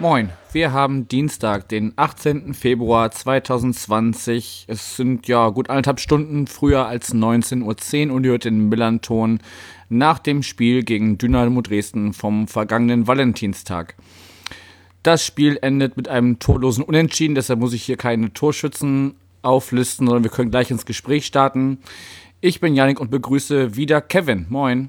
Moin, wir haben Dienstag, den 18. Februar 2020. Es sind ja gut anderthalb Stunden früher als 19.10 Uhr und ihr hört den Millanton nach dem Spiel gegen Dynamo Dresden vom vergangenen Valentinstag. Das Spiel endet mit einem torlosen Unentschieden, deshalb muss ich hier keine Torschützen auflisten, sondern wir können gleich ins Gespräch starten. Ich bin Janik und begrüße wieder Kevin. Moin.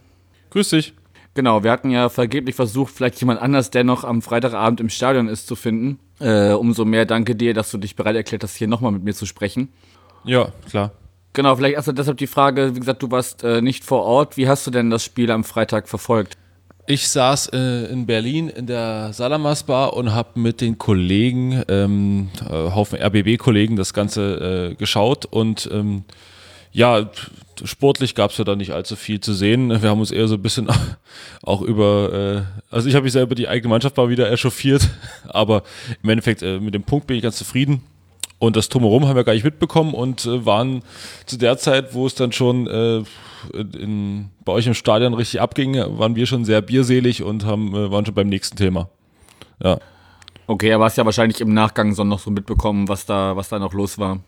Grüß dich. Genau, wir hatten ja vergeblich versucht, vielleicht jemand anders, der noch am Freitagabend im Stadion ist, zu finden. Äh, umso mehr danke dir, dass du dich bereit erklärt hast, hier nochmal mit mir zu sprechen. Ja, klar. Genau, vielleicht erstmal deshalb die Frage, wie gesagt, du warst äh, nicht vor Ort. Wie hast du denn das Spiel am Freitag verfolgt? Ich saß äh, in Berlin in der Salamas Bar und habe mit den Kollegen, ähm, äh, Haufen RBB-Kollegen, das Ganze äh, geschaut und ähm, ja, sportlich gab es ja da nicht allzu viel zu sehen. Wir haben uns eher so ein bisschen auch über, äh, also ich habe mich selber die eigene Mannschaft mal wieder echauffiert, aber im Endeffekt äh, mit dem Punkt bin ich ganz zufrieden. Und das Drumherum haben wir gar nicht mitbekommen und äh, waren zu der Zeit, wo es dann schon äh, in, bei euch im Stadion richtig abging, waren wir schon sehr bierselig und haben, äh, waren schon beim nächsten Thema. Ja. Okay, aber hast ja wahrscheinlich im Nachgang so noch so mitbekommen, was da, was da noch los war.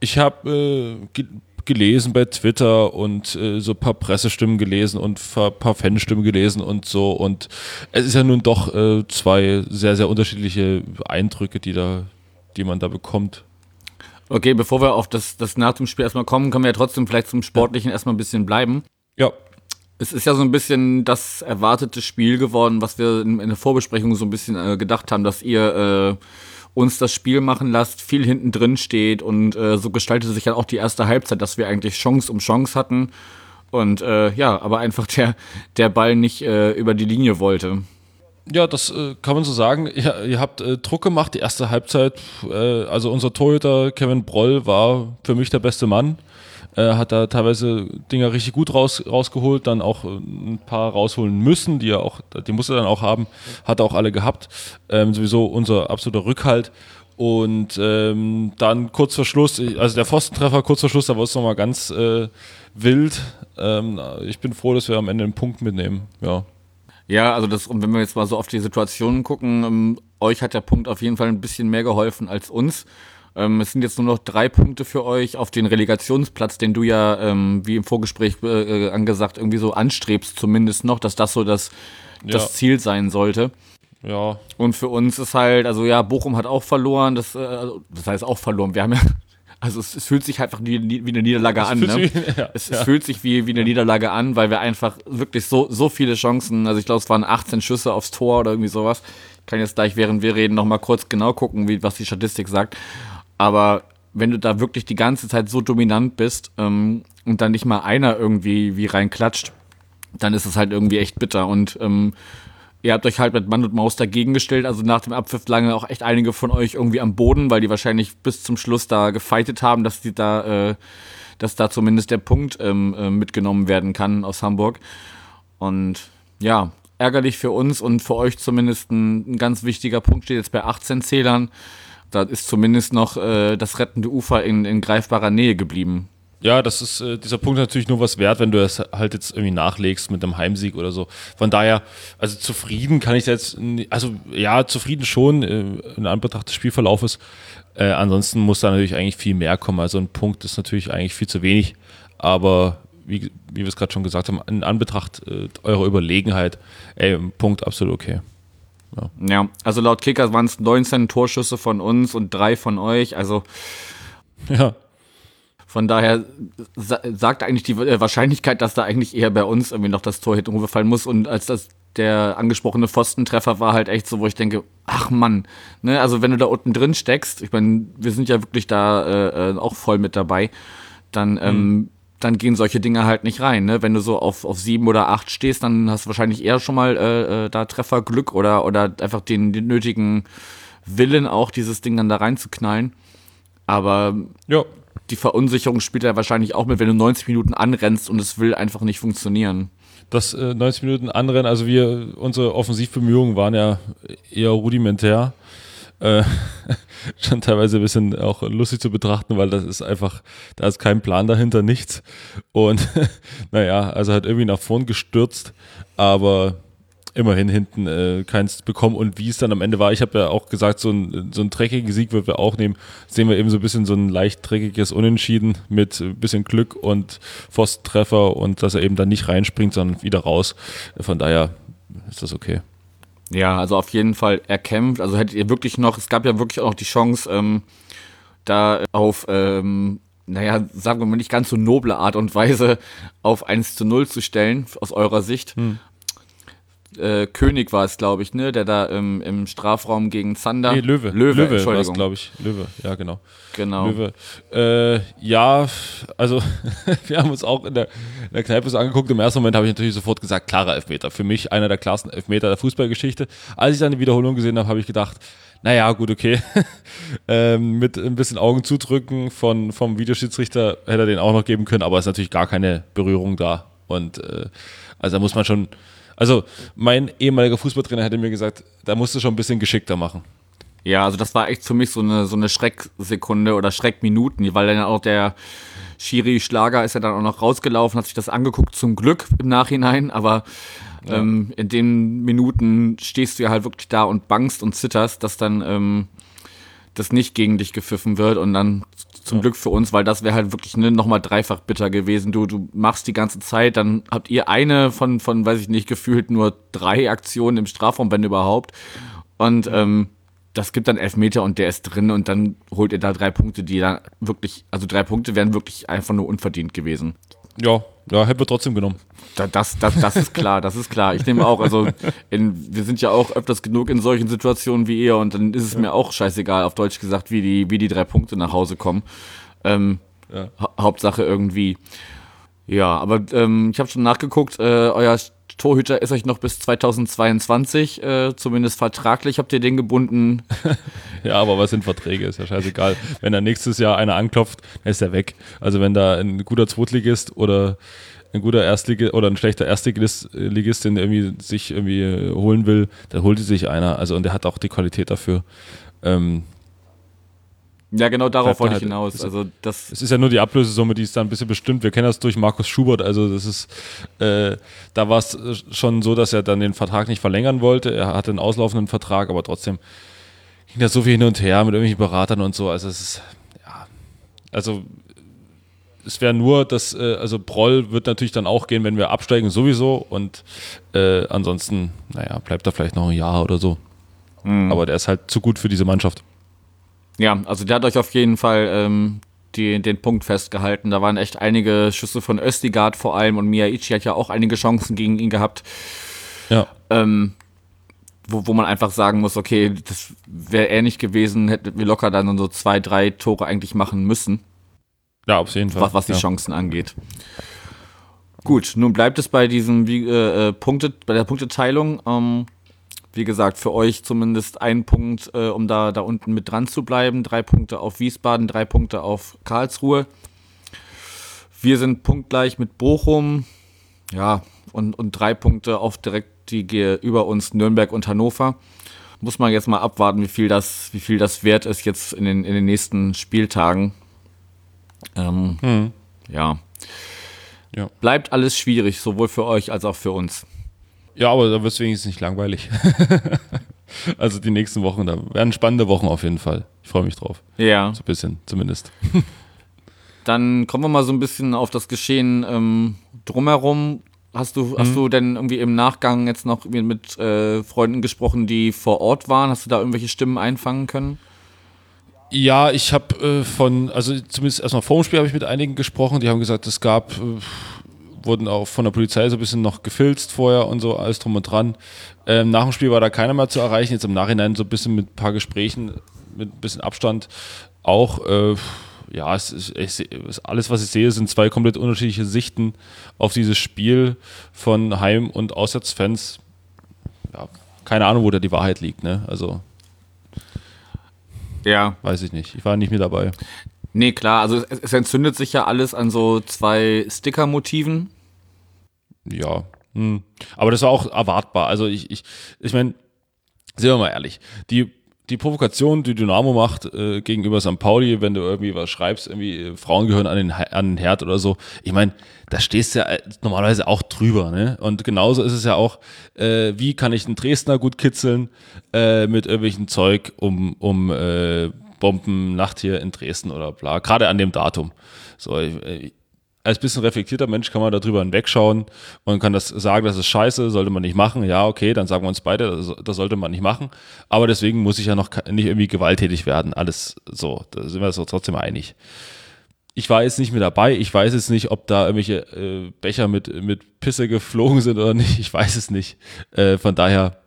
Ich habe äh, gelesen bei Twitter und äh, so ein paar Pressestimmen gelesen und ein paar Fanstimmen gelesen und so. Und es ist ja nun doch äh, zwei sehr, sehr unterschiedliche Eindrücke, die, da, die man da bekommt. Okay, bevor wir auf das, das nach dem Spiel erstmal kommen, können wir ja trotzdem vielleicht zum Sportlichen erstmal ein bisschen bleiben. Ja. Es ist ja so ein bisschen das erwartete Spiel geworden, was wir in, in der Vorbesprechung so ein bisschen äh, gedacht haben, dass ihr äh, uns das Spiel machen lasst, viel hinten drin steht und äh, so gestaltete sich ja auch die erste Halbzeit, dass wir eigentlich Chance um Chance hatten und äh, ja, aber einfach der, der Ball nicht äh, über die Linie wollte. Ja, das äh, kann man so sagen. Ihr, ihr habt äh, Druck gemacht, die erste Halbzeit. Äh, also unser Torhüter Kevin Broll war für mich der beste Mann. Äh, hat da teilweise Dinger richtig gut raus, rausgeholt, dann auch äh, ein paar rausholen müssen, die er auch, die muss er dann auch haben, hat er auch alle gehabt. Ähm, sowieso unser absoluter Rückhalt. Und ähm, dann kurz vor Schluss, also der Pfostentreffer kurz vor Schluss, da war es nochmal ganz äh, wild. Ähm, ich bin froh, dass wir am Ende einen Punkt mitnehmen. Ja. Ja, also das, und wenn wir jetzt mal so auf die Situationen gucken, ähm, euch hat der Punkt auf jeden Fall ein bisschen mehr geholfen als uns. Ähm, es sind jetzt nur noch drei Punkte für euch auf den Relegationsplatz, den du ja, ähm, wie im Vorgespräch äh, äh angesagt, irgendwie so anstrebst, zumindest noch, dass das so das, ja. das Ziel sein sollte. Ja. Und für uns ist halt, also ja, Bochum hat auch verloren, das, äh, also, das heißt auch verloren. Wir haben ja, also es, es fühlt sich einfach wie, wie eine Niederlage an. Ne? Wie, ja, es, ja. es, fühlt sich wie, wie eine Niederlage an, weil wir einfach wirklich so, so viele Chancen, also ich glaube, es waren 18 Schüsse aufs Tor oder irgendwie sowas. Ich kann jetzt gleich, während wir reden, nochmal kurz genau gucken, wie, was die Statistik sagt. Aber wenn du da wirklich die ganze Zeit so dominant bist ähm, und dann nicht mal einer irgendwie wie reinklatscht, dann ist es halt irgendwie echt bitter. Und ähm, ihr habt euch halt mit Mann und Maus dagegen gestellt. Also nach dem Abpfiff lange auch echt einige von euch irgendwie am Boden, weil die wahrscheinlich bis zum Schluss da gefeitet haben, dass die da, äh, dass da zumindest der Punkt ähm, äh, mitgenommen werden kann aus Hamburg. Und ja, ärgerlich für uns und für euch zumindest ein, ein ganz wichtiger Punkt steht jetzt bei 18 Zählern da ist zumindest noch äh, das rettende Ufer in, in greifbarer Nähe geblieben. Ja, das ist äh, dieser Punkt natürlich nur was wert, wenn du es halt jetzt irgendwie nachlegst mit einem Heimsieg oder so. Von daher, also zufrieden kann ich jetzt, also ja, zufrieden schon äh, in Anbetracht des Spielverlaufes. Äh, ansonsten muss da natürlich eigentlich viel mehr kommen. Also ein Punkt ist natürlich eigentlich viel zu wenig, aber wie, wie wir es gerade schon gesagt haben, in Anbetracht äh, eurer Überlegenheit, ey, ein Punkt absolut okay. Ja. ja, also laut Kicker waren es 19 Torschüsse von uns und drei von euch. Also ja. Von daher sagt eigentlich die äh, Wahrscheinlichkeit, dass da eigentlich eher bei uns irgendwie noch das Tor hinten fallen muss. Und als das der angesprochene Pfostentreffer war halt echt so, wo ich denke, ach Mann, ne, also wenn du da unten drin steckst, ich meine, wir sind ja wirklich da äh, äh auch voll mit dabei, dann ähm, mhm dann gehen solche Dinge halt nicht rein. Ne? Wenn du so auf, auf sieben oder acht stehst, dann hast du wahrscheinlich eher schon mal äh, äh, da Trefferglück oder, oder einfach den, den nötigen Willen, auch dieses Ding dann da reinzuknallen. Aber ja. die Verunsicherung spielt ja wahrscheinlich auch mit, wenn du 90 Minuten anrennst und es will einfach nicht funktionieren. Das äh, 90 Minuten anrennen, also wir, unsere Offensivbemühungen waren ja eher rudimentär. Äh, schon teilweise ein bisschen auch lustig zu betrachten, weil das ist einfach, da ist kein Plan dahinter, nichts. Und naja, also hat irgendwie nach vorn gestürzt, aber immerhin hinten äh, keins bekommen. Und wie es dann am Ende war, ich habe ja auch gesagt, so ein, so dreckigen Sieg würden wir auch nehmen. Sehen wir eben so ein bisschen so ein leicht dreckiges Unentschieden mit ein bisschen Glück und Pfostentreffer und dass er eben dann nicht reinspringt, sondern wieder raus. Von daher ist das okay. Ja, also auf jeden Fall erkämpft. Also hättet ihr wirklich noch, es gab ja wirklich auch noch die Chance, ähm, da auf, ähm, naja, sagen wir mal nicht ganz so noble Art und Weise auf 1 zu 0 zu stellen, aus eurer Sicht. Hm äh, König war es, glaube ich, ne, der da im, im Strafraum gegen Zander. Nee, Löwe. Löwe, Löwe war es, glaube ich. Löwe, ja, genau. Genau. Löwe. Äh, ja, also wir haben uns auch in der, in der Kneipe so angeguckt. Im ersten Moment habe ich natürlich sofort gesagt, klarer Elfmeter. Für mich einer der klarsten Elfmeter der Fußballgeschichte. Als ich dann die Wiederholung gesehen habe, habe ich gedacht, naja, gut, okay. ähm, mit ein bisschen Augen zudrücken von, vom Videoschiedsrichter hätte er den auch noch geben können, aber es ist natürlich gar keine Berührung da. Und äh, also da muss man schon also mein ehemaliger Fußballtrainer hätte mir gesagt, da musst du schon ein bisschen geschickter machen. Ja, also das war echt für mich so eine, so eine Schrecksekunde oder Schreckminuten, weil dann auch der Schiri Schlager ist ja dann auch noch rausgelaufen, hat sich das angeguckt, zum Glück im Nachhinein, aber ja. ähm, in den Minuten stehst du ja halt wirklich da und bangst und zitterst, dass dann ähm, das nicht gegen dich gepfiffen wird und dann zum ja. Glück für uns, weil das wäre halt wirklich ne, nochmal dreifach bitter gewesen. Du, du machst die ganze Zeit, dann habt ihr eine von, von, weiß ich nicht, gefühlt nur drei Aktionen im Strafraum, wenn überhaupt. Und ähm, das gibt dann Elfmeter und der ist drin und dann holt ihr da drei Punkte, die dann wirklich, also drei Punkte wären wirklich einfach nur unverdient gewesen. Ja, ja, hätten wir trotzdem genommen. Das, das, das ist klar, das ist klar. Ich nehme auch, also in, wir sind ja auch öfters genug in solchen Situationen wie ihr und dann ist es ja. mir auch scheißegal, auf Deutsch gesagt, wie die, wie die drei Punkte nach Hause kommen. Ähm, ja. ha Hauptsache irgendwie. Ja, aber ähm, ich habe schon nachgeguckt, äh, euer Torhüter ist euch noch bis 2022, äh, zumindest vertraglich habt ihr den gebunden. ja, aber was sind Verträge? Ist ja scheißegal. wenn da nächstes Jahr einer anklopft, dann ist er weg. Also wenn da ein guter Zweitligist oder ein guter Erstligist oder ein schlechter Erstligist den irgendwie sich irgendwie holen will, dann holt sich einer. Also und der hat auch die Qualität dafür. Ähm, ja, genau darauf wollte ich halt, hinaus. Also das es ist ja nur die Ablösesumme, die ist da ein bisschen bestimmt. Wir kennen das durch Markus Schubert. Also das ist, äh, da war es schon so, dass er dann den Vertrag nicht verlängern wollte. Er hatte einen auslaufenden Vertrag, aber trotzdem ging das so viel hin und her mit irgendwelchen Beratern und so. Also es ist, ja, also es wäre nur, dass, äh, also Proll wird natürlich dann auch gehen, wenn wir absteigen sowieso und äh, ansonsten, naja, bleibt er vielleicht noch ein Jahr oder so. Mhm. Aber der ist halt zu gut für diese Mannschaft. Ja, also der hat euch auf jeden Fall ähm, die, den Punkt festgehalten. Da waren echt einige Schüsse von Östigard vor allem und Miyaichi hat ja auch einige Chancen gegen ihn gehabt. Ja. Ähm, wo, wo man einfach sagen muss, okay, das wäre nicht gewesen, hätten wir locker dann so zwei, drei Tore eigentlich machen müssen. Ja, auf jeden Fall. Was, was die ja. Chancen angeht. Gut, nun bleibt es bei diesem äh, äh, Punkte, bei der Punkteteilung. Ähm, wie gesagt, für euch zumindest ein Punkt, äh, um da, da unten mit dran zu bleiben. Drei Punkte auf Wiesbaden, drei Punkte auf Karlsruhe. Wir sind punktgleich mit Bochum. Ja, und, und drei Punkte auf direkt die über uns Nürnberg und Hannover. Muss man jetzt mal abwarten, wie viel das, wie viel das wert ist jetzt in den, in den nächsten Spieltagen. Ähm, hm. ja. ja. Bleibt alles schwierig, sowohl für euch als auch für uns. Ja, aber da wird es wenigstens nicht langweilig. also die nächsten Wochen, da werden spannende Wochen auf jeden Fall. Ich freue mich drauf. Ja. So ein bisschen, zumindest. Dann kommen wir mal so ein bisschen auf das Geschehen ähm, drumherum. Hast du, mhm. hast du denn irgendwie im Nachgang jetzt noch mit äh, Freunden gesprochen, die vor Ort waren? Hast du da irgendwelche Stimmen einfangen können? Ja, ich habe äh, von, also zumindest erstmal vor dem Spiel habe ich mit einigen gesprochen, die haben gesagt, es gab äh, wurden auch von der Polizei so ein bisschen noch gefilzt vorher und so, alles drum und dran. Ähm, nach dem Spiel war da keiner mehr zu erreichen. Jetzt im Nachhinein so ein bisschen mit ein paar Gesprächen, mit ein bisschen Abstand auch. Äh, ja, es ist, es, alles, was ich sehe, sind zwei komplett unterschiedliche Sichten auf dieses Spiel von Heim- und Auswärtsfans. Ja, keine Ahnung, wo da die Wahrheit liegt, ne? Also. Ja. Weiß ich nicht. Ich war nicht mehr dabei. Nee, klar, also es, es entzündet sich ja alles an so zwei Sticker-Motiven. Ja. Hm. Aber das war auch erwartbar. Also ich, ich, ich meine, sehen wir mal ehrlich, die, die Provokation, die Dynamo macht äh, gegenüber St. Pauli, wenn du irgendwie was schreibst, irgendwie äh, Frauen gehören an den, an den Herd oder so. Ich meine, da stehst du ja äh, normalerweise auch drüber. Ne? Und genauso ist es ja auch, äh, wie kann ich einen Dresdner gut kitzeln äh, mit irgendwelchen Zeug um, um äh, Bombennacht hier in Dresden oder bla, gerade an dem Datum. So, ich, als bisschen reflektierter Mensch kann man darüber hinwegschauen und kann das sagen, das ist scheiße, sollte man nicht machen. Ja, okay, dann sagen wir uns beide, das, sollte man nicht machen. Aber deswegen muss ich ja noch nicht irgendwie gewalttätig werden. Alles so, da sind wir uns trotzdem einig. Ich war jetzt nicht mehr dabei. Ich weiß jetzt nicht, ob da irgendwelche äh, Becher mit, mit Pisse geflogen sind oder nicht. Ich weiß es nicht. Äh, von daher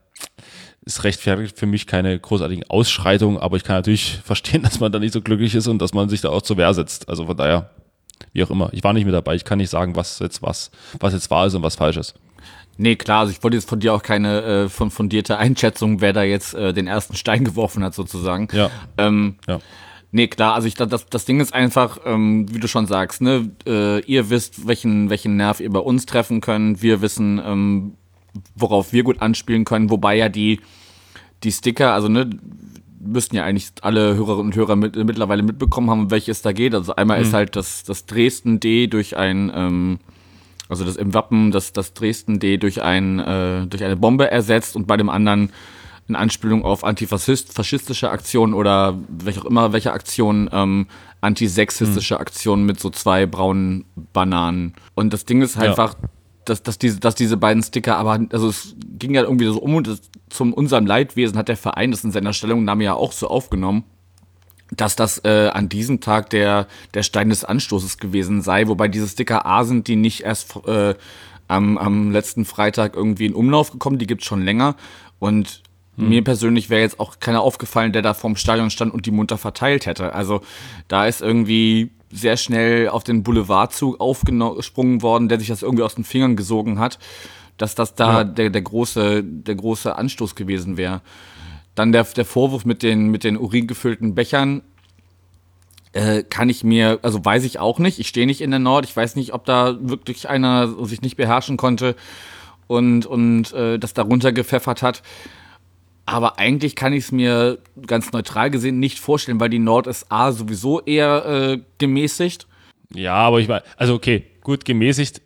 ist rechtfertigt für mich keine großartigen Ausschreitungen, aber ich kann natürlich verstehen, dass man da nicht so glücklich ist und dass man sich da auch zur Wehr setzt. Also von daher wie auch immer. Ich war nicht mit dabei. Ich kann nicht sagen, was jetzt was, was jetzt wahr ist und was falsch ist. Nee, klar, also ich wollte jetzt von dir auch keine äh, von fundierte Einschätzung, wer da jetzt äh, den ersten Stein geworfen hat, sozusagen. Ja. Ähm, ja. Nee, klar, also ich das, das Ding ist einfach, ähm, wie du schon sagst, ne, äh, ihr wisst, welchen, welchen Nerv ihr bei uns treffen könnt, wir wissen, ähm, worauf wir gut anspielen können, wobei ja die, die Sticker, also ne, müssten ja eigentlich alle Hörerinnen und Hörer mit, mittlerweile mitbekommen haben, welches da geht. Also einmal mhm. ist halt das, das Dresden D durch ein, ähm, also das im Wappen, das, das Dresden D durch, ein, äh, durch eine Bombe ersetzt und bei dem anderen in Anspielung auf antifaschistische Aktionen oder welche auch immer, welche Aktionen, ähm, antisexistische mhm. Aktionen mit so zwei braunen Bananen. Und das Ding ist halt ja. einfach, dass, dass, diese, dass diese beiden Sticker, aber also es ging ja irgendwie so um und das, zum unserem Leidwesen hat der Verein das in seiner Stellungnahme ja auch so aufgenommen, dass das äh, an diesem Tag der, der Stein des Anstoßes gewesen sei, wobei diese Sticker A sind, die nicht erst äh, am, am letzten Freitag irgendwie in Umlauf gekommen, die gibt's schon länger. Und hm. Mir persönlich wäre jetzt auch keiner aufgefallen, der da vorm Stadion stand und die munter verteilt hätte. Also da ist irgendwie sehr schnell auf den Boulevardzug aufgesprungen worden, der sich das irgendwie aus den Fingern gesogen hat, dass das da ja. der, der, große, der große Anstoß gewesen wäre. Dann der, der Vorwurf mit den, mit den uringefüllten Bechern, äh, kann ich mir, also weiß ich auch nicht. Ich stehe nicht in der Nord. Ich weiß nicht, ob da wirklich einer sich nicht beherrschen konnte und, und äh, das darunter gepfeffert hat. Aber eigentlich kann ich es mir ganz neutral gesehen nicht vorstellen, weil die Nord ist A sowieso eher äh, gemäßigt. Ja, aber ich meine, also okay, gut, gemäßigt,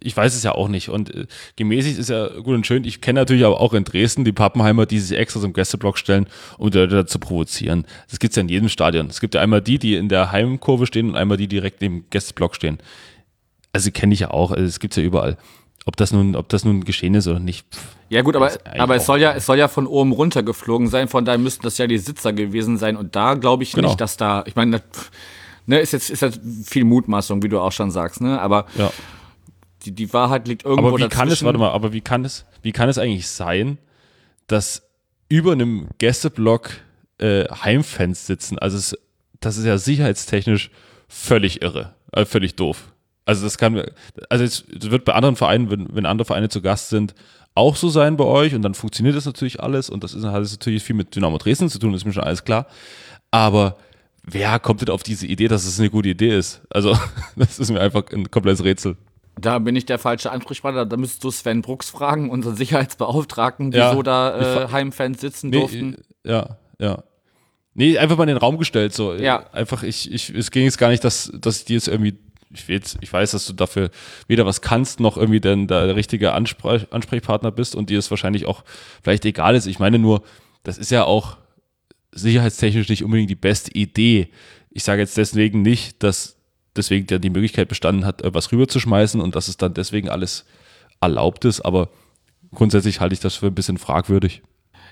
ich weiß es ja auch nicht. Und äh, gemäßigt ist ja gut und schön. Ich kenne natürlich aber auch in Dresden die Pappenheimer, die sich extra zum Gästeblock stellen, um die Leute zu provozieren. Das gibt es ja in jedem Stadion. Es gibt ja einmal die, die in der Heimkurve stehen und einmal die, die direkt neben dem Gästeblock stehen. Also kenne ich ja auch, also es gibt ja überall. Ob das nun, ob das nun geschehen ist oder nicht. Pff, ja gut, aber, aber es soll ja, es soll ja von oben runter geflogen sein, von daher müssten das ja die Sitzer gewesen sein. Und da glaube ich genau. nicht, dass da, ich meine, ne, ist jetzt, ist jetzt viel Mutmaßung, wie du auch schon sagst, ne? Aber ja. die, die Wahrheit liegt irgendwo Aber wie dazwischen. kann es, warte mal, aber wie kann es, wie kann es eigentlich sein, dass über einem Gästeblock äh, Heimfans sitzen? Also es, das ist ja sicherheitstechnisch völlig irre, äh, völlig doof. Also das kann, also es wird bei anderen Vereinen, wenn, wenn andere Vereine zu Gast sind, auch so sein bei euch und dann funktioniert das natürlich alles und das ist, hat natürlich viel mit Dynamo Dresden zu tun, ist mir schon alles klar. Aber wer kommt denn auf diese Idee, dass es eine gute Idee ist? Also, das ist mir einfach ein komplettes Rätsel. Da bin ich der falsche Ansprechpartner. Da müsstest du Sven Brooks fragen, unseren Sicherheitsbeauftragten, wieso ja, da äh, Heimfans sitzen nee, durften. Ja, ja. Nee, einfach mal in den Raum gestellt. So. Ja. Einfach, ich, ich, es ging jetzt gar nicht, dass, dass ich die jetzt irgendwie ich, weiß, ich weiß, dass du dafür weder was kannst, noch irgendwie denn der richtige Ansprech, Ansprechpartner bist und dir es wahrscheinlich auch vielleicht egal ist. Ich meine nur, das ist ja auch sicherheitstechnisch nicht unbedingt die beste Idee. Ich sage jetzt deswegen nicht, dass deswegen die Möglichkeit bestanden hat, was rüberzuschmeißen und dass es dann deswegen alles erlaubt ist, aber grundsätzlich halte ich das für ein bisschen fragwürdig.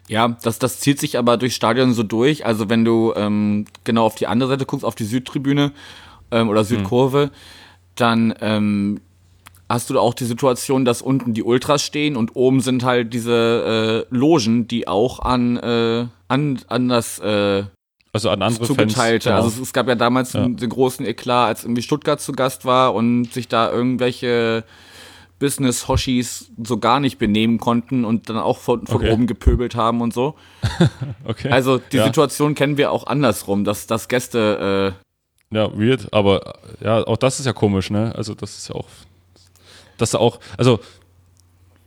Ja, das, das zieht sich aber durchs Stadion so durch. Also wenn du ähm, genau auf die andere Seite guckst, auf die Südtribüne, ähm, oder Südkurve, mhm. dann ähm, hast du auch die Situation, dass unten die Ultras stehen und oben sind halt diese äh, Logen, die auch an, äh, an, an das äh, also an andere zugeteilte. Fans, Also es gab ja damals ja. den großen Eklat, als irgendwie Stuttgart zu Gast war und sich da irgendwelche Business-Hoshis so gar nicht benehmen konnten und dann auch von, von okay. oben gepöbelt haben und so. okay. Also die ja. Situation kennen wir auch andersrum, dass, dass Gäste äh, ja, weird, aber ja, auch das ist ja komisch, ne? Also das ist ja auch, dass auch, also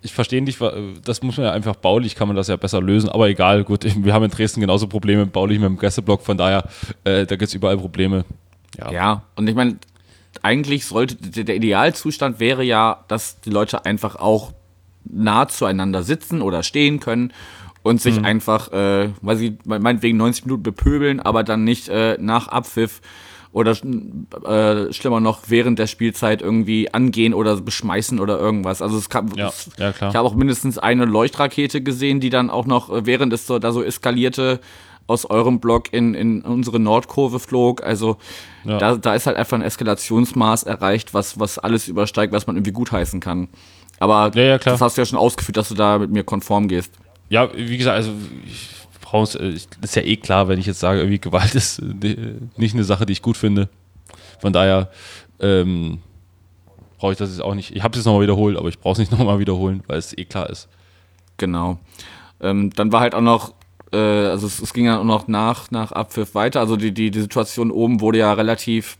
ich verstehe nicht, das muss man ja einfach baulich, kann man das ja besser lösen, aber egal, gut, wir haben in Dresden genauso Probleme baulich mit dem Gästeblock, von daher, äh, da gibt es überall Probleme. Ja, ja und ich meine, eigentlich sollte, der Idealzustand wäre ja, dass die Leute einfach auch nah zueinander sitzen oder stehen können und sich mhm. einfach, äh, weil sie meinetwegen 90 Minuten bepöbeln, aber dann nicht äh, nach Abpfiff oder äh, schlimmer noch während der Spielzeit irgendwie angehen oder beschmeißen oder irgendwas. Also es kam, ja, es, ja, klar. ich habe auch mindestens eine Leuchtrakete gesehen, die dann auch noch äh, während es so da so eskalierte aus eurem Block in, in unsere Nordkurve flog. Also ja. da, da ist halt einfach ein Eskalationsmaß erreicht, was, was alles übersteigt, was man irgendwie gutheißen kann. Aber ja, das hast du ja schon ausgeführt, dass du da mit mir konform gehst. Ja, wie gesagt, also ich brauch's, äh, ist ja eh klar, wenn ich jetzt sage, irgendwie Gewalt ist äh, nicht eine Sache, die ich gut finde. Von daher ähm, brauche ich das jetzt auch nicht. Ich habe es jetzt nochmal wiederholt, aber ich brauche es nicht nochmal wiederholen, weil es eh klar ist. Genau. Ähm, dann war halt auch noch, äh, also es, es, ging ja auch noch nach, nach Abpfiff weiter. Also die, die, die Situation oben wurde ja relativ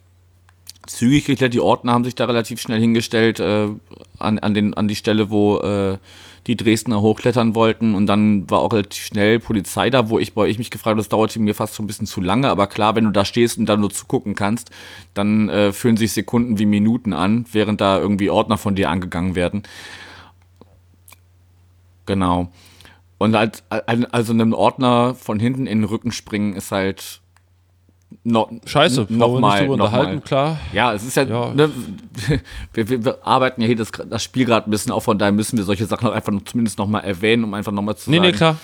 zügig geklärt. Die Ordner haben sich da relativ schnell hingestellt äh, an, an, den, an die Stelle, wo äh, die Dresdner hochklettern wollten. Und dann war auch relativ schnell Polizei da, wo ich, wo ich mich gefragt habe, das dauerte mir fast so ein bisschen zu lange. Aber klar, wenn du da stehst und dann nur zugucken kannst, dann äh, fühlen sich Sekunden wie Minuten an, während da irgendwie Ordner von dir angegangen werden. Genau. Und halt, also einem Ordner von hinten in den Rücken springen ist halt No, Scheiße, noch mal, klar. Ja, es ist ja, ja. Ne, wir, wir, wir, arbeiten ja hier das, das Spiel gerade ein bisschen auf, von daher müssen wir solche Sachen einfach zumindest nochmal erwähnen, um einfach nochmal zu nee, sagen. Nee, nee, klar.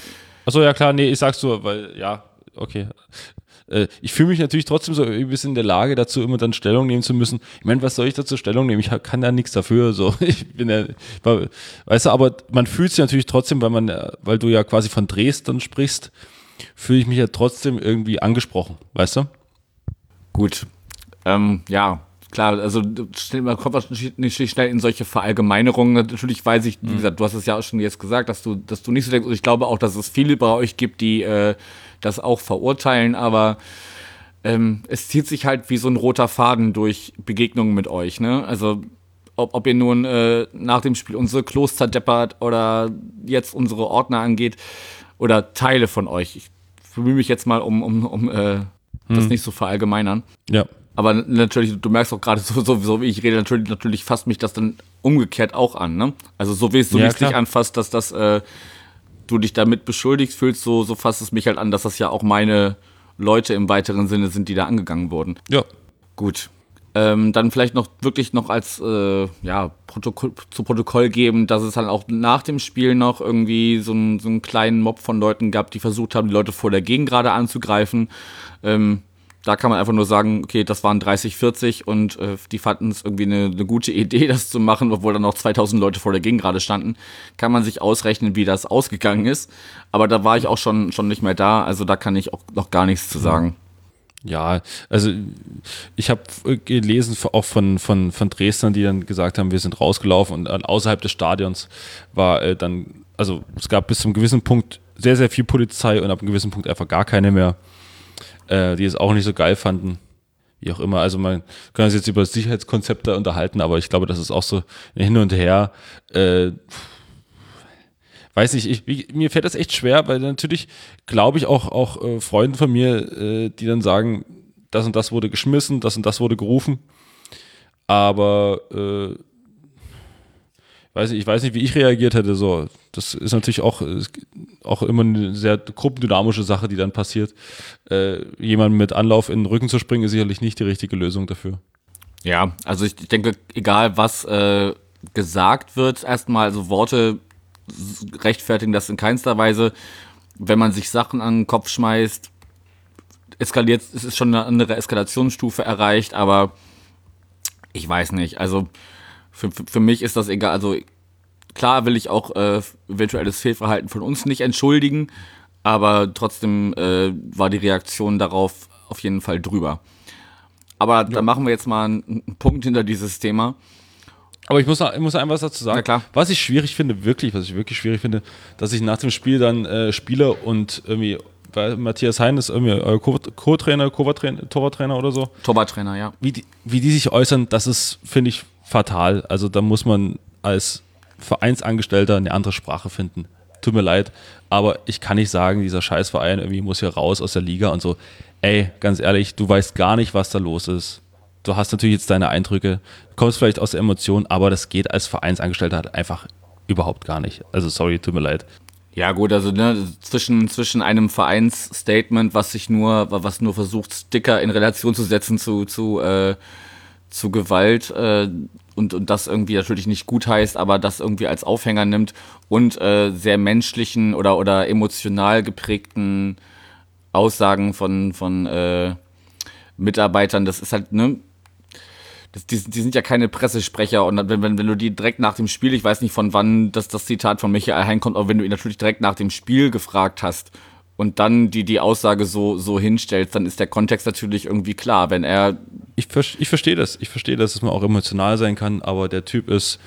Achso, ja klar, nee, ich sag's nur, weil, ja, okay. Äh, ich fühle mich natürlich trotzdem so ein bisschen in der Lage dazu, immer dann Stellung nehmen zu müssen. Ich meine, was soll ich dazu Stellung nehmen? Ich kann da nichts dafür, so. Ich bin ja, weißt du, aber man fühlt sich natürlich trotzdem, weil man, weil du ja quasi von Dresden sprichst, fühle ich mich ja trotzdem irgendwie angesprochen, weißt du? Gut. Ähm, ja, klar, also man kommt nicht schnell in solche Verallgemeinerungen. Natürlich weiß ich, wie mhm. gesagt, du hast es ja auch schon jetzt gesagt, dass du, dass du nicht so denkst. Und ich glaube auch, dass es viele bei euch gibt, die äh, das auch verurteilen, aber ähm, es zieht sich halt wie so ein roter Faden durch Begegnungen mit euch, ne? Also ob, ob ihr nun äh, nach dem Spiel unsere Kloster deppert oder jetzt unsere Ordner angeht oder Teile von euch. Ich bemühe mich jetzt mal um, um, um äh, das hm. nicht so verallgemeinern. Ja. Aber natürlich, du merkst auch gerade so, so, so, wie ich rede, natürlich, natürlich fasst mich das dann umgekehrt auch an, ne? Also so wie es so ja, dich anfasst, dass das äh, du dich damit beschuldigt fühlst, so, so fasst es mich halt an, dass das ja auch meine Leute im weiteren Sinne sind, die da angegangen wurden. Ja. Gut. Ähm, dann vielleicht noch wirklich noch als äh, ja, Protokoll, zu Protokoll geben, dass es dann auch nach dem Spiel noch irgendwie so, ein, so einen kleinen Mob von Leuten gab, die versucht haben, die Leute vor der Gegend gerade anzugreifen. Ähm, da kann man einfach nur sagen, okay, das waren 30, 40 und äh, die fanden es irgendwie eine, eine, gute Idee, das zu machen, obwohl dann noch 2000 Leute vor der Gegend gerade standen. Kann man sich ausrechnen, wie das ausgegangen ist. Aber da war ich auch schon, schon nicht mehr da, also da kann ich auch noch gar nichts zu sagen. Ja, also ich habe gelesen auch von, von, von Dresdnern, die dann gesagt haben, wir sind rausgelaufen und außerhalb des Stadions war äh, dann, also es gab bis zum gewissen Punkt sehr, sehr viel Polizei und ab einem gewissen Punkt einfach gar keine mehr äh, die es auch nicht so geil fanden. Wie auch immer. Also man kann sich jetzt über Sicherheitskonzepte unterhalten, aber ich glaube, das ist auch so hin und her. Äh, weiß nicht, ich, wie, mir fällt das echt schwer, weil natürlich glaube ich auch, auch äh, Freunde von mir, äh, die dann sagen, das und das wurde geschmissen, das und das wurde gerufen. Aber äh, weiß nicht, ich weiß nicht, wie ich reagiert hätte. So, das ist natürlich auch, auch immer eine sehr gruppendynamische Sache, die dann passiert. Äh, jemanden mit Anlauf in den Rücken zu springen, ist sicherlich nicht die richtige Lösung dafür. Ja, also ich denke, egal was äh, gesagt wird, erstmal, also Worte rechtfertigen das in keinster Weise. Wenn man sich Sachen an den Kopf schmeißt, eskaliert, es ist schon eine andere Eskalationsstufe erreicht, aber ich weiß nicht. Also für, für mich ist das egal. Also klar will ich auch äh, eventuelles Fehlverhalten von uns nicht entschuldigen, aber trotzdem äh, war die Reaktion darauf auf jeden Fall drüber. Aber ja. dann machen wir jetzt mal einen, Punkt hinter dieses Thema. Aber ich muss, ich muss einfach was dazu sagen. Na klar. Was ich schwierig finde, wirklich, was ich wirklich schwierig finde, dass ich nach dem Spiel dann äh, spiele und irgendwie, weil Matthias Hein ist irgendwie euer Co-Trainer, Torwarttrainer oder so. Torwarttrainer, ja. Wie die, wie die sich äußern, das ist, finde ich, fatal. Also da muss man als Vereinsangestellter eine andere Sprache finden. Tut mir leid, aber ich kann nicht sagen, dieser Scheißverein irgendwie muss hier raus aus der Liga und so. Ey, ganz ehrlich, du weißt gar nicht, was da los ist. Du hast natürlich jetzt deine Eindrücke, kommst vielleicht aus der Emotion, aber das geht als Vereinsangestellter halt einfach überhaupt gar nicht. Also sorry, tut mir leid. Ja, gut, also ne, zwischen, zwischen einem Vereinsstatement, was sich nur, was nur versucht, Sticker in Relation zu setzen zu, zu, äh, zu Gewalt äh, und, und das irgendwie natürlich nicht gut heißt, aber das irgendwie als Aufhänger nimmt und äh, sehr menschlichen oder, oder emotional geprägten Aussagen von, von äh, Mitarbeitern, das ist halt, ne, das, die, die sind ja keine Pressesprecher und wenn, wenn, wenn du die direkt nach dem Spiel, ich weiß nicht von wann das, das Zitat von Michael Hein kommt, aber wenn du ihn natürlich direkt nach dem Spiel gefragt hast und dann die, die Aussage so, so hinstellst, dann ist der Kontext natürlich irgendwie klar. Wenn er. Ich, ich verstehe das. Ich verstehe, dass es mal auch emotional sein kann, aber der Typ ist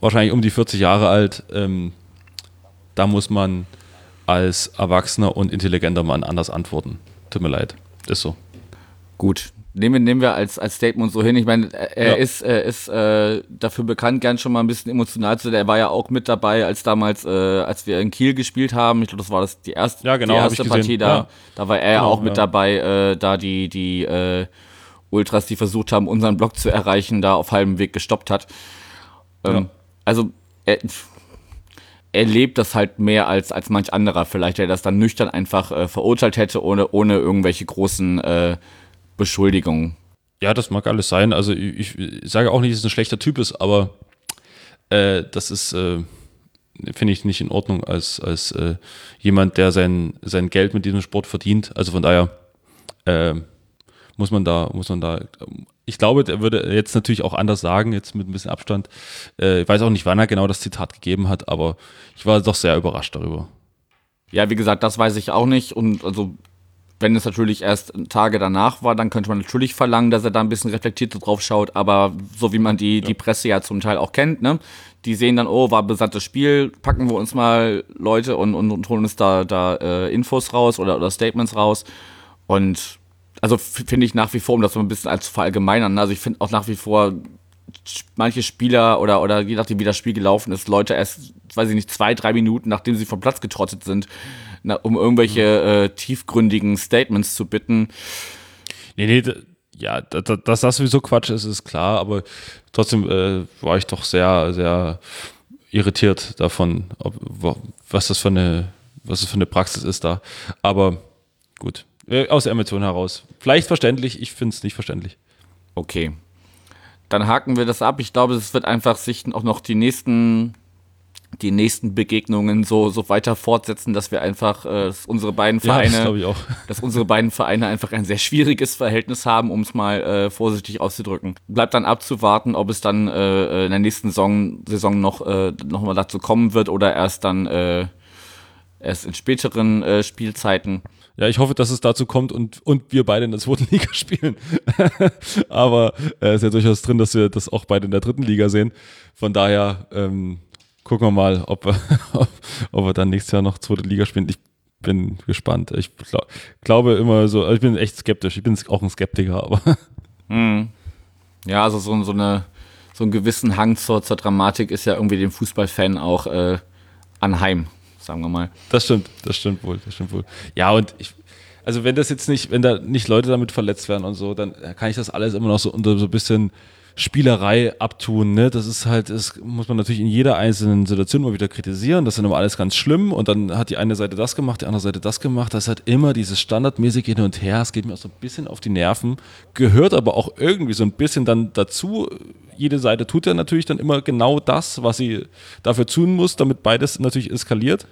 wahrscheinlich um die 40 Jahre alt. Ähm, da muss man als erwachsener und intelligenter Mann anders antworten. Tut mir leid. Ist so. Gut, nehmen, nehmen wir als, als Statement so hin. Ich meine, er ja. ist, er ist äh, dafür bekannt, gern schon mal ein bisschen emotional zu sein. Er war ja auch mit dabei, als damals, äh, als wir in Kiel gespielt haben. Ich glaube, das war das die erste, ja, genau, die erste Partie da. Ja. Da war er ja genau, auch mit dabei, äh, da die, die äh, Ultras, die versucht haben, unseren Block zu erreichen, da auf halbem Weg gestoppt hat. Ähm, also er, er lebt das halt mehr als, als manch anderer vielleicht, der das dann nüchtern einfach äh, verurteilt hätte, ohne, ohne irgendwelche großen äh, Beschuldigung. Ja, das mag alles sein. Also ich, ich sage auch nicht, dass es ein schlechter Typ ist, aber äh, das ist, äh, finde ich, nicht in Ordnung als, als äh, jemand, der sein, sein Geld mit diesem Sport verdient. Also von daher äh, muss man da, muss man da, ich glaube, der würde jetzt natürlich auch anders sagen, jetzt mit ein bisschen Abstand. Äh, ich weiß auch nicht, wann er genau das Zitat gegeben hat, aber ich war doch sehr überrascht darüber. Ja, wie gesagt, das weiß ich auch nicht. Und also wenn es natürlich erst Tage danach war, dann könnte man natürlich verlangen, dass er da ein bisschen reflektiert drauf schaut. Aber so wie man die, ja. die Presse ja zum Teil auch kennt, ne? Die sehen dann, oh, war besandtes Spiel, packen wir uns mal Leute und, und, und holen uns da, da äh, Infos raus oder, oder Statements raus. Und also finde ich nach wie vor, um das so ein bisschen als zu verallgemeinern, ne? also ich finde auch nach wie vor manche Spieler oder, oder je nachdem, wie das Spiel gelaufen ist, Leute erst, weiß ich nicht, zwei, drei Minuten, nachdem sie vom Platz getrottet sind, na, um irgendwelche äh, tiefgründigen Statements zu bitten. Nee, nee, ja, dass das sowieso Quatsch ist, ist klar, aber trotzdem äh, war ich doch sehr, sehr irritiert davon, ob, was das für eine, was das für eine Praxis ist da. Aber gut, äh, aus der Emotion heraus. Vielleicht verständlich, ich finde es nicht verständlich. Okay. Dann haken wir das ab. Ich glaube, es wird einfach sich auch noch die nächsten die nächsten Begegnungen so, so weiter fortsetzen, dass wir einfach, äh, dass unsere beiden Vereine, ja, das dass unsere beiden Vereine einfach ein sehr schwieriges Verhältnis haben, um es mal äh, vorsichtig auszudrücken. Bleibt dann abzuwarten, ob es dann äh, in der nächsten Saison, Saison noch, äh, noch mal dazu kommen wird oder erst dann äh, erst in späteren äh, Spielzeiten. Ja, ich hoffe, dass es dazu kommt und, und wir beide in der zweiten Liga spielen. Aber es äh, ist ja durchaus drin, dass wir das auch beide in der dritten Liga sehen. Von daher, ähm, gucken wir mal, ob wir, ob wir dann nächstes Jahr noch zweite Liga spielen. Ich bin gespannt. Ich glaub, glaube immer so, also ich bin echt skeptisch. Ich bin auch ein Skeptiker, aber. Hm. Ja, also so, so, eine, so einen gewissen Hang zur, zur Dramatik ist ja irgendwie dem Fußballfan auch äh, anheim, sagen wir mal. Das stimmt, das stimmt wohl, das stimmt wohl. Ja, und ich, also wenn das jetzt nicht, wenn da nicht Leute damit verletzt werden und so, dann kann ich das alles immer noch so unter so ein bisschen Spielerei abtun. Ne? Das ist halt, das muss man natürlich in jeder einzelnen Situation mal wieder kritisieren. Das ist immer alles ganz schlimm und dann hat die eine Seite das gemacht, die andere Seite das gemacht. Das ist halt immer dieses standardmäßige Hin und Her. Es geht mir auch so ein bisschen auf die Nerven, gehört aber auch irgendwie so ein bisschen dann dazu. Jede Seite tut ja natürlich dann immer genau das, was sie dafür tun muss, damit beides natürlich eskaliert.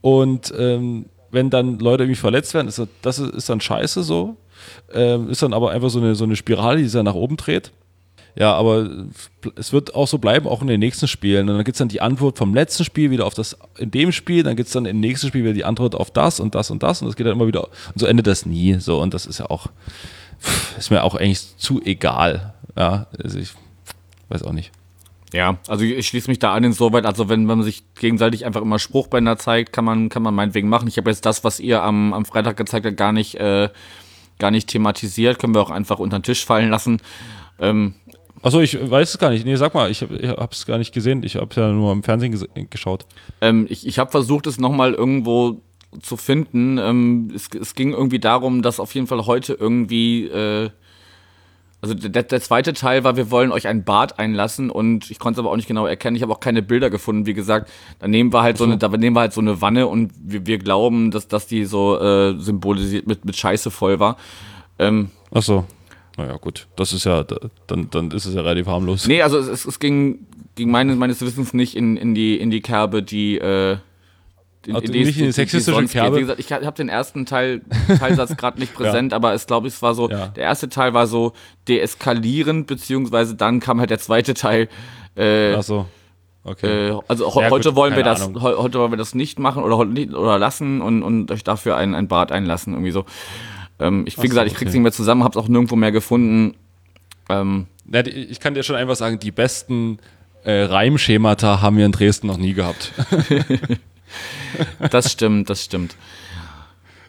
Und ähm, wenn dann Leute irgendwie verletzt werden, ist das, das ist dann scheiße so. Ähm, ist dann aber einfach so eine, so eine Spirale, die sich nach oben dreht. Ja, aber es wird auch so bleiben, auch in den nächsten Spielen. Und dann gibt es dann die Antwort vom letzten Spiel wieder auf das in dem Spiel, dann gibt es dann im nächsten Spiel wieder die Antwort auf das und das und das und das geht dann immer wieder. Und so endet das nie. So, und das ist ja auch, ist mir auch eigentlich zu egal. Ja, also ich weiß auch nicht. Ja, also ich schließe mich da an insoweit, also wenn, wenn man sich gegenseitig einfach immer Spruchbänder zeigt, kann man, kann man meinetwegen machen. Ich habe jetzt das, was ihr am, am Freitag gezeigt habt, gar nicht, äh, gar nicht thematisiert, können wir auch einfach unter den Tisch fallen lassen. Ähm, Achso, ich weiß es gar nicht. Nee, sag mal, ich habe es gar nicht gesehen. Ich habe es ja nur im Fernsehen geschaut. Ähm, ich ich habe versucht, es nochmal irgendwo zu finden. Ähm, es, es, ging irgendwie darum, dass auf jeden Fall heute irgendwie, äh, also der, der, zweite Teil war, wir wollen euch ein Bad einlassen und ich konnte es aber auch nicht genau erkennen. Ich habe auch keine Bilder gefunden. Wie gesagt, da nehmen wir halt so, so eine, da nehmen wir halt so eine Wanne und wir, wir glauben, dass, dass die so äh, symbolisiert mit, mit Scheiße voll war. Ähm, Ach so. Naja, gut. Das ist ja, dann, dann ist es ja relativ harmlos. Nee, also es, es ging, ging meines, meines Wissens nicht in, in, die, in die Kerbe, die, äh, in, also in nicht in die sexistische die Kerbe. Wie gesagt, ich habe den ersten Teil, Teilsatz gerade nicht präsent, ja. aber es glaube ich, es war so, ja. der erste Teil war so deeskalierend, beziehungsweise dann kam halt der zweite Teil. Äh, Ach so. Okay. Äh, also ja, heute gut, wollen wir das, he heute wollen wir das nicht machen oder, oder lassen und, und euch dafür ein, ein Bad einlassen, irgendwie so. Ähm, ich, wie so, gesagt, ich krieg's okay. nicht mehr zusammen, hab's auch nirgendwo mehr gefunden. Ähm, ich kann dir schon einfach sagen, die besten äh, Reimschemata haben wir in Dresden noch nie gehabt. das stimmt, das stimmt.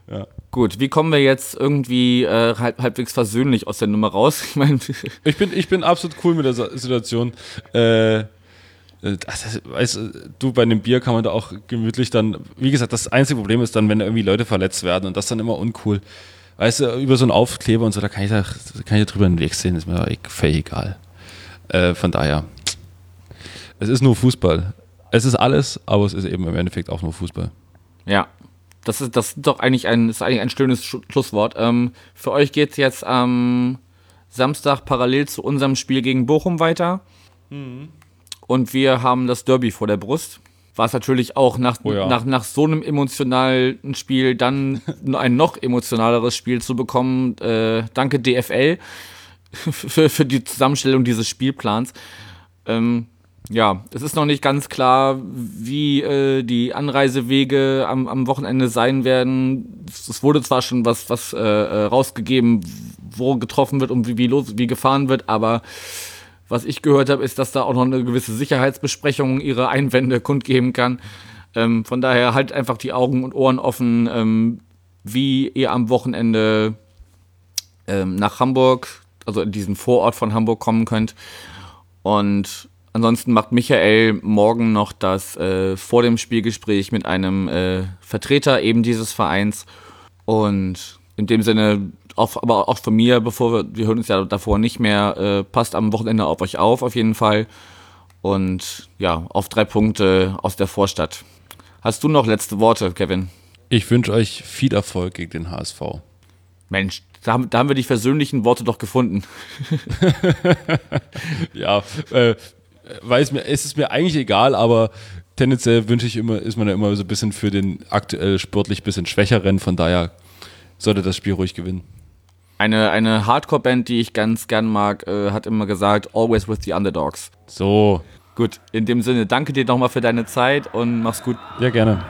Ja. Gut, wie kommen wir jetzt irgendwie äh, halb, halbwegs versöhnlich aus der Nummer raus? Ich meine, ich bin, ich bin absolut cool mit der Situation. Äh, also, weißt du, bei einem Bier kann man da auch gemütlich dann, wie gesagt, das einzige Problem ist dann, wenn irgendwie Leute verletzt werden und das dann immer uncool. Weißt du, über so einen Aufkleber und so, da kann ich da, kann ich da drüber hinwegsehen, ist mir völlig egal. Äh, von daher, es ist nur Fußball. Es ist alles, aber es ist eben im Endeffekt auch nur Fußball. Ja, das ist, das ist doch eigentlich ein, ist eigentlich ein schönes Schlusswort. Ähm, für euch geht es jetzt am Samstag parallel zu unserem Spiel gegen Bochum weiter. Mhm. Und wir haben das Derby vor der Brust. War es natürlich auch nach, oh ja. nach, nach so einem emotionalen Spiel dann ein noch emotionaleres Spiel zu bekommen. Äh, danke DFL für, für die Zusammenstellung dieses Spielplans. Ähm, ja, es ist noch nicht ganz klar, wie äh, die Anreisewege am, am Wochenende sein werden. Es wurde zwar schon was, was äh, äh, rausgegeben, wo getroffen wird und wie, wie, los, wie gefahren wird, aber was ich gehört habe, ist, dass da auch noch eine gewisse Sicherheitsbesprechung ihre Einwände kundgeben kann. Ähm, von daher halt einfach die Augen und Ohren offen, ähm, wie ihr am Wochenende ähm, nach Hamburg, also in diesen Vorort von Hamburg kommen könnt. Und Ansonsten macht Michael morgen noch das äh, vor dem Spielgespräch mit einem äh, Vertreter eben dieses Vereins. Und in dem Sinne, auch, aber auch von mir, bevor wir, wir hören uns ja davor nicht mehr, äh, passt am Wochenende auf euch auf, auf jeden Fall. Und ja, auf drei Punkte aus der Vorstadt. Hast du noch letzte Worte, Kevin? Ich wünsche euch viel Erfolg gegen den HSV. Mensch, da haben, da haben wir die versöhnlichen Worte doch gefunden. ja, äh, weiß mir, es ist mir eigentlich egal, aber tendenziell wünsche ich immer, ist man ja immer so ein bisschen für den aktuell sportlich bisschen schwächeren, von daher sollte das Spiel ruhig gewinnen. Eine, eine Hardcore-Band, die ich ganz gern mag, äh, hat immer gesagt, always with the underdogs. So. Gut, in dem Sinne, danke dir nochmal für deine Zeit und mach's gut. Ja, gerne.